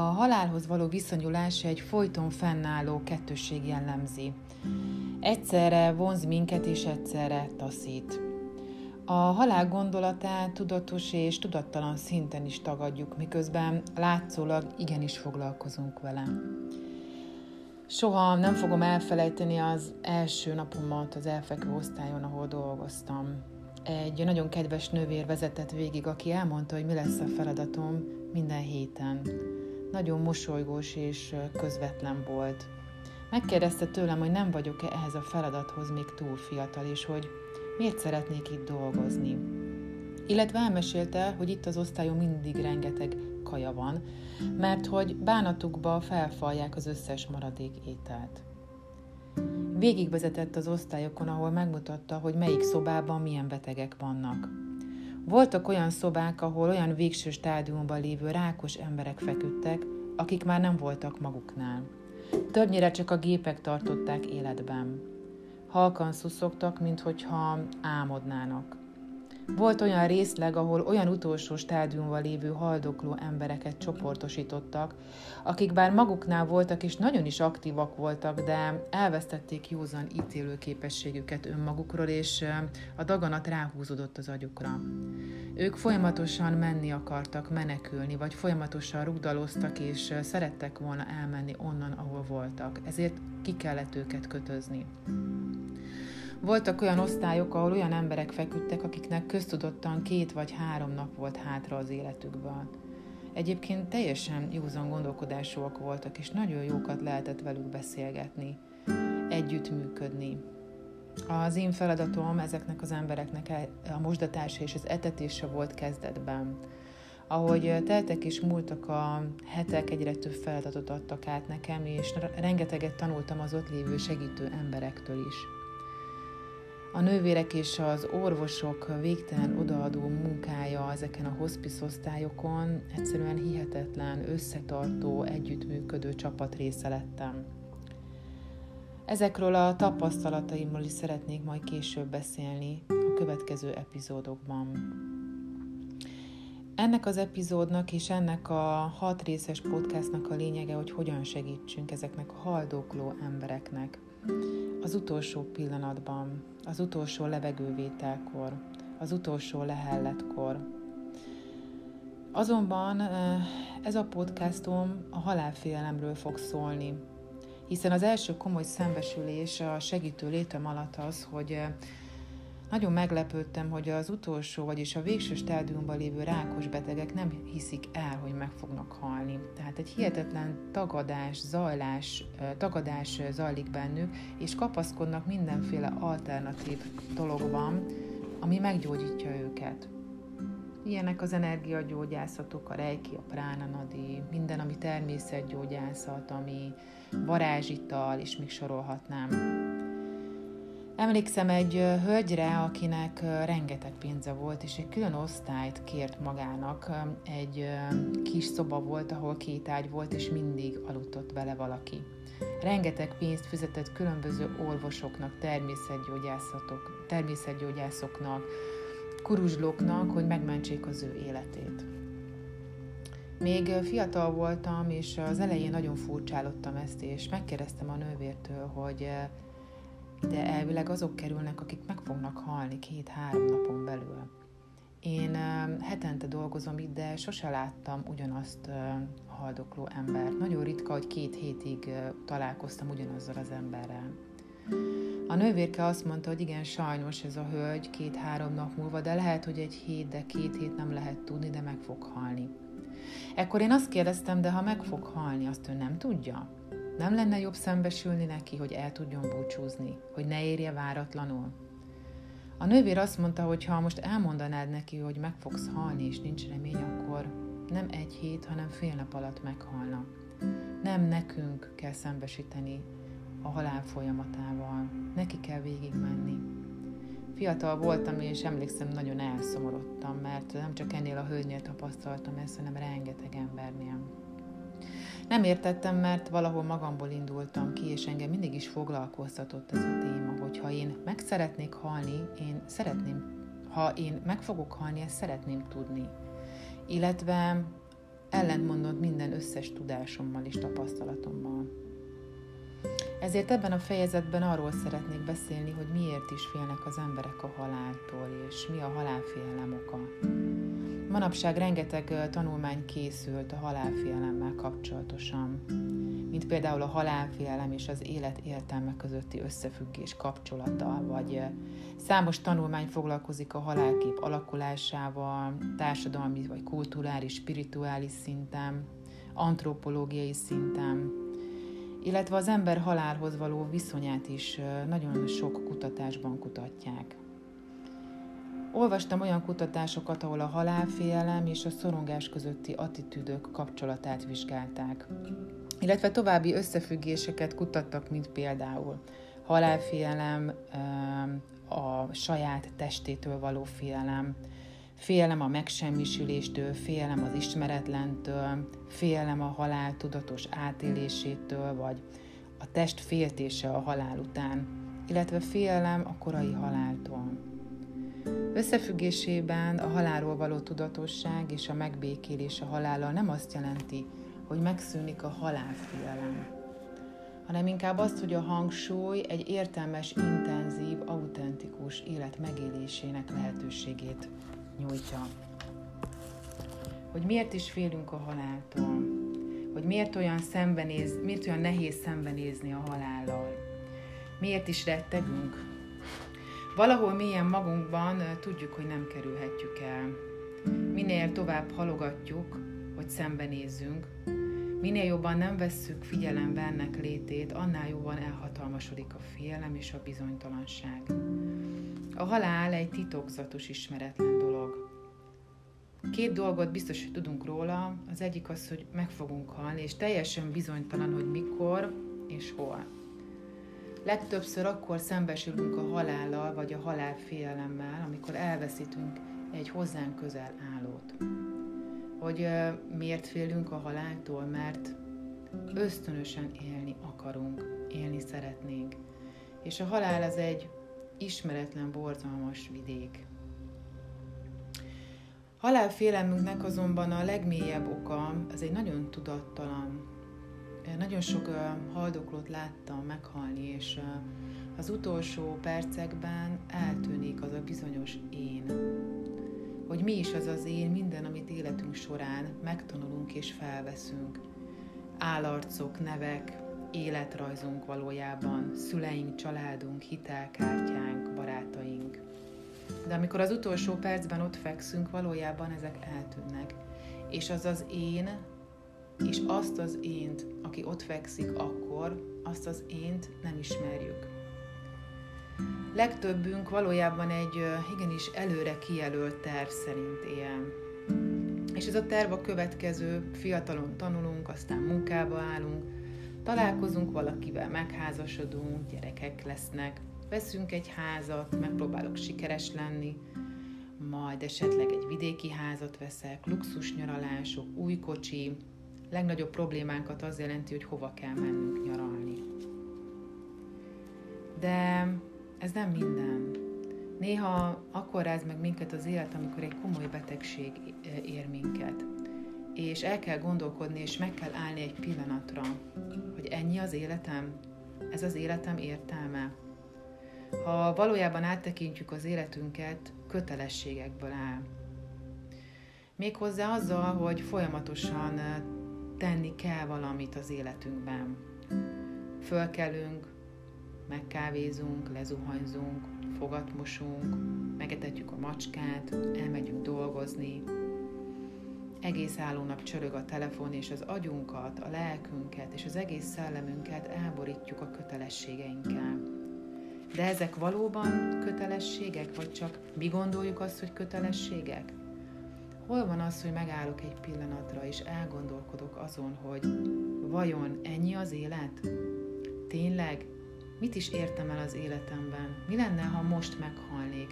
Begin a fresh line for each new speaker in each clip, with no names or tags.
halálhoz való viszonyulás egy folyton fennálló kettősség jellemzi. Egyszerre vonz minket és egyszerre taszít. A halál gondolatát tudatos és tudattalan szinten is tagadjuk, miközben látszólag igenis foglalkozunk vele. Soha nem fogom elfelejteni az első napomat az elfekvő osztályon, ahol dolgoztam. Egy nagyon kedves nővér vezetett végig, aki elmondta, hogy mi lesz a feladatom minden héten. Nagyon mosolygós és közvetlen volt. Megkérdezte tőlem, hogy nem vagyok-e ehhez a feladathoz még túl fiatal, és hogy miért szeretnék itt dolgozni. Illetve elmesélte, hogy itt az osztályon mindig rengeteg kaja van, mert hogy bánatukba felfalják az összes maradék ételt. Végigvezetett az osztályokon, ahol megmutatta, hogy melyik szobában milyen betegek vannak. Voltak olyan szobák, ahol olyan végső stádiumban lévő rákos emberek feküdtek, akik már nem voltak maguknál. Többnyire csak a gépek tartották életben. Halkan szuszogtak, minthogyha álmodnának. Volt olyan részleg, ahol olyan utolsó stádiumban lévő haldokló embereket csoportosítottak, akik bár maguknál voltak és nagyon is aktívak voltak, de elvesztették józan ítélő képességüket önmagukról, és a daganat ráhúzódott az agyukra. Ők folyamatosan menni akartak, menekülni, vagy folyamatosan rugdaloztak, és szerettek volna elmenni onnan, ahol voltak. Ezért ki kellett őket kötözni. Voltak olyan osztályok, ahol olyan emberek feküdtek, akiknek köztudottan két vagy három nap volt hátra az életükből. Egyébként teljesen józan gondolkodásúak voltak, és nagyon jókat lehetett velük beszélgetni, együttműködni. Az én feladatom ezeknek az embereknek a mosdatása és az etetése volt kezdetben. Ahogy teltek és múltak a hetek, egyre több feladatot adtak át nekem, és rengeteget tanultam az ott lévő segítő emberektől is. A nővérek és az orvosok végtelen odaadó munkája ezeken a hospice osztályokon egyszerűen hihetetlen, összetartó, együttműködő csapat része lettem. Ezekről a tapasztalataimról is szeretnék majd később beszélni a következő epizódokban. Ennek az epizódnak és ennek a hat részes podcastnak a lényege, hogy hogyan segítsünk ezeknek a haldokló embereknek az utolsó pillanatban, az utolsó levegővételkor, az utolsó lehelletkor. Azonban ez a podcastom a halálfélelemről fog szólni, hiszen az első komoly szembesülés a segítő létem alatt az, hogy nagyon meglepődtem, hogy az utolsó, vagyis a végső stádiumban lévő rákos betegek nem hiszik el, hogy meg fognak halni. Tehát egy hihetetlen tagadás, zajlás, tagadás zajlik bennük, és kapaszkodnak mindenféle alternatív dologban, ami meggyógyítja őket. Ilyenek az energiagyógyászatok, a reiki, a pránanadi, minden, ami természetgyógyászat, ami varázsital, és még sorolhatnám. Emlékszem egy hölgyre, akinek rengeteg pénze volt, és egy külön osztályt kért magának. Egy kis szoba volt, ahol két ágy volt, és mindig aludt vele valaki. Rengeteg pénzt fizetett különböző orvosoknak, természetgyógyászatok, természetgyógyászoknak, kuruzslóknak, hogy megmentsék az ő életét. Még fiatal voltam, és az elején nagyon furcsálottam ezt, és megkérdeztem a nővértől, hogy de elvileg azok kerülnek, akik meg fognak halni két-három napon belül. Én hetente dolgozom itt, de sose láttam ugyanazt haldokló embert. Nagyon ritka, hogy két hétig találkoztam ugyanazzal az emberrel. A nővérke azt mondta, hogy igen, sajnos ez a hölgy két-három nap múlva, de lehet, hogy egy hét, de két hét nem lehet tudni, de meg fog halni. Ekkor én azt kérdeztem, de ha meg fog halni, azt ő nem tudja? Nem lenne jobb szembesülni neki, hogy el tudjon búcsúzni, hogy ne érje váratlanul? A nővér azt mondta, hogy ha most elmondanád neki, hogy meg fogsz halni, és nincs remény, akkor nem egy hét, hanem fél nap alatt meghalna. Nem nekünk kell szembesíteni a halál folyamatával, neki kell végigmenni. Fiatal voltam, és emlékszem, nagyon elszomorodtam, mert nem csak ennél a hölgynél tapasztaltam ezt, hanem rengeteg embernél. Nem értettem, mert valahol magamból indultam ki, és engem mindig is foglalkoztatott ez a téma, hogy ha én meg szeretnék halni, én szeretném, ha én meg fogok halni, ezt szeretném tudni. Illetve ellentmondott minden összes tudásommal és tapasztalatommal. Ezért ebben a fejezetben arról szeretnék beszélni, hogy miért is félnek az emberek a haláltól, és mi a halálfélelem oka. Manapság rengeteg tanulmány készült a halálfélelemmel kapcsolatosan, mint például a halálfélelem és az élet értelme közötti összefüggés kapcsolata, vagy számos tanulmány foglalkozik a halálkép alakulásával, társadalmi vagy kulturális, spirituális szinten, antropológiai szinten, illetve az ember halálhoz való viszonyát is nagyon sok kutatásban kutatják. Olvastam olyan kutatásokat, ahol a halálfélelem és a szorongás közötti attitűdök kapcsolatát vizsgálták, illetve további összefüggéseket kutattak, mint például halálfélelem, a saját testétől való félelem, félelem a megsemmisüléstől, félelem az ismeretlentől, félelem a halál tudatos átélésétől, vagy a test féltése a halál után, illetve félelem a korai haláltól. Összefüggésében a halálról való tudatosság és a megbékélés a halállal nem azt jelenti, hogy megszűnik a halálfélelem, hanem inkább azt, hogy a hangsúly egy értelmes, intenzív, autentikus élet megélésének lehetőségét nyújtja. Hogy miért is félünk a haláltól, hogy miért olyan, szembenéz, miért olyan nehéz szembenézni a halállal, miért is rettegünk, Valahol mélyen magunkban tudjuk, hogy nem kerülhetjük el. Minél tovább halogatjuk, hogy szembenézzünk, minél jobban nem vesszük figyelembe ennek létét, annál jobban elhatalmasodik a félelem és a bizonytalanság. A halál egy titokzatos, ismeretlen dolog. Két dolgot biztos, hogy tudunk róla. Az egyik az, hogy meg fogunk halni, és teljesen bizonytalan, hogy mikor és hol. Legtöbbször akkor szembesülünk a halállal vagy a halál félelemmel, amikor elveszítünk egy hozzánk közel állót. Hogy miért félünk a haláltól? Mert ösztönösen élni akarunk, élni szeretnénk. És a halál az egy ismeretlen, borzalmas vidék. Halálfélelmünknek azonban a legmélyebb oka az egy nagyon tudattalan, nagyon sok haldoklót láttam meghalni, és az utolsó percekben eltűnik az a bizonyos én. Hogy mi is az az én, minden, amit életünk során megtanulunk és felveszünk. Állarcok, nevek, életrajzunk valójában, szüleink, családunk, hitelkártyánk, barátaink. De amikor az utolsó percben ott fekszünk, valójában ezek eltűnnek. És az az én, és azt az ént, aki ott fekszik akkor, azt az ént nem ismerjük. Legtöbbünk valójában egy igenis előre kijelölt terv szerint él. És ez a terv a következő, fiatalon tanulunk, aztán munkába állunk, találkozunk valakivel, megházasodunk, gyerekek lesznek, veszünk egy házat, megpróbálok sikeres lenni, majd esetleg egy vidéki házat veszek, luxus nyaralások, új kocsi, legnagyobb problémánkat az jelenti, hogy hova kell mennünk nyaralni. De ez nem minden. Néha akkor ráz meg minket az élet, amikor egy komoly betegség ér minket. És el kell gondolkodni, és meg kell állni egy pillanatra, hogy ennyi az életem, ez az életem értelme. Ha valójában áttekintjük az életünket, kötelességekből áll. Méghozzá azzal, hogy folyamatosan tenni kell valamit az életünkben. Fölkelünk, megkávézunk, lezuhanyzunk, fogatmosunk, megetetjük a macskát, elmegyünk dolgozni, egész állónap csörög a telefon, és az agyunkat, a lelkünket és az egész szellemünket elborítjuk a kötelességeinkkel. De ezek valóban kötelességek, vagy csak mi gondoljuk azt, hogy kötelességek? Hol van az, hogy megállok egy pillanatra, és elgondolkodok azon, hogy vajon ennyi az élet? Tényleg? Mit is értem el az életemben? Mi lenne, ha most meghalnék?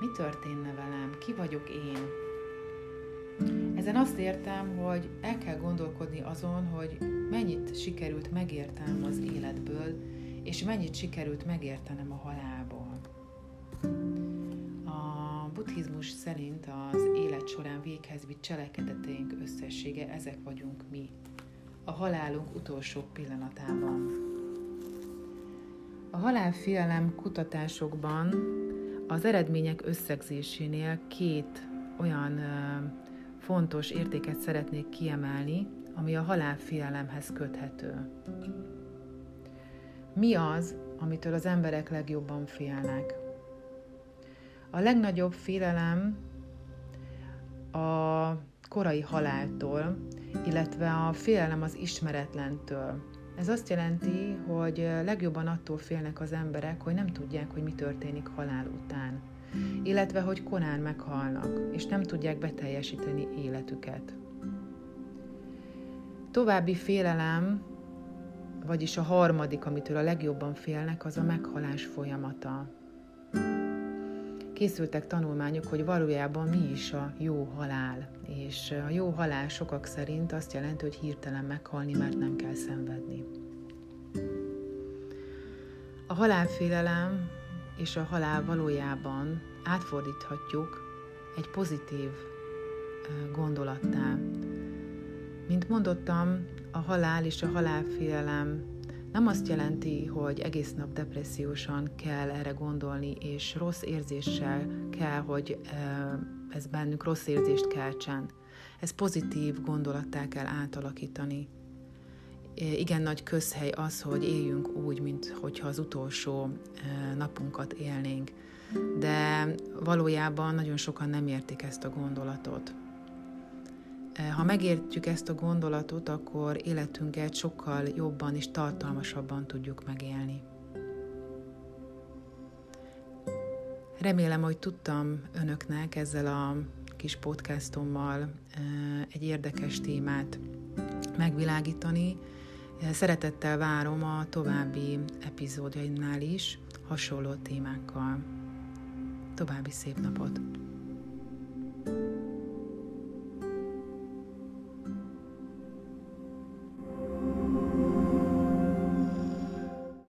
Mi történne velem? Ki vagyok én? Ezen azt értem, hogy el kell gondolkodni azon, hogy mennyit sikerült megértenem az életből, és mennyit sikerült megértenem a halálból. buddhizmus szerint az élet során véghez vitt cselekedeteink összessége, ezek vagyunk mi. A halálunk utolsó pillanatában. A halálfélelem kutatásokban az eredmények összegzésénél két olyan fontos értéket szeretnék kiemelni, ami a halálfélelemhez köthető. Mi az, amitől az emberek legjobban félnek? A legnagyobb félelem a korai haláltól, illetve a félelem az ismeretlentől. Ez azt jelenti, hogy legjobban attól félnek az emberek, hogy nem tudják, hogy mi történik halál után, illetve hogy korán meghalnak, és nem tudják beteljesíteni életüket. További félelem, vagyis a harmadik, amitől a legjobban félnek, az a meghalás folyamata. Készültek tanulmányok, hogy valójában mi is a jó halál. És a jó halál sokak szerint azt jelenti, hogy hirtelen meghalni, mert nem kell szenvedni. A halálfélelem és a halál valójában átfordíthatjuk egy pozitív gondolattá. Mint mondottam, a halál és a halálfélelem nem azt jelenti, hogy egész nap depressziósan kell erre gondolni, és rossz érzéssel kell, hogy ez bennünk rossz érzést keltsen. Ez pozitív gondolattá kell átalakítani. Igen nagy közhely az, hogy éljünk úgy, mint hogyha az utolsó napunkat élnénk. De valójában nagyon sokan nem értik ezt a gondolatot. Ha megértjük ezt a gondolatot, akkor életünket sokkal jobban és tartalmasabban tudjuk megélni. Remélem, hogy tudtam önöknek ezzel a kis podcastommal egy érdekes témát megvilágítani. Szeretettel várom a további epizódjaimnál is hasonló témákkal. További szép napot!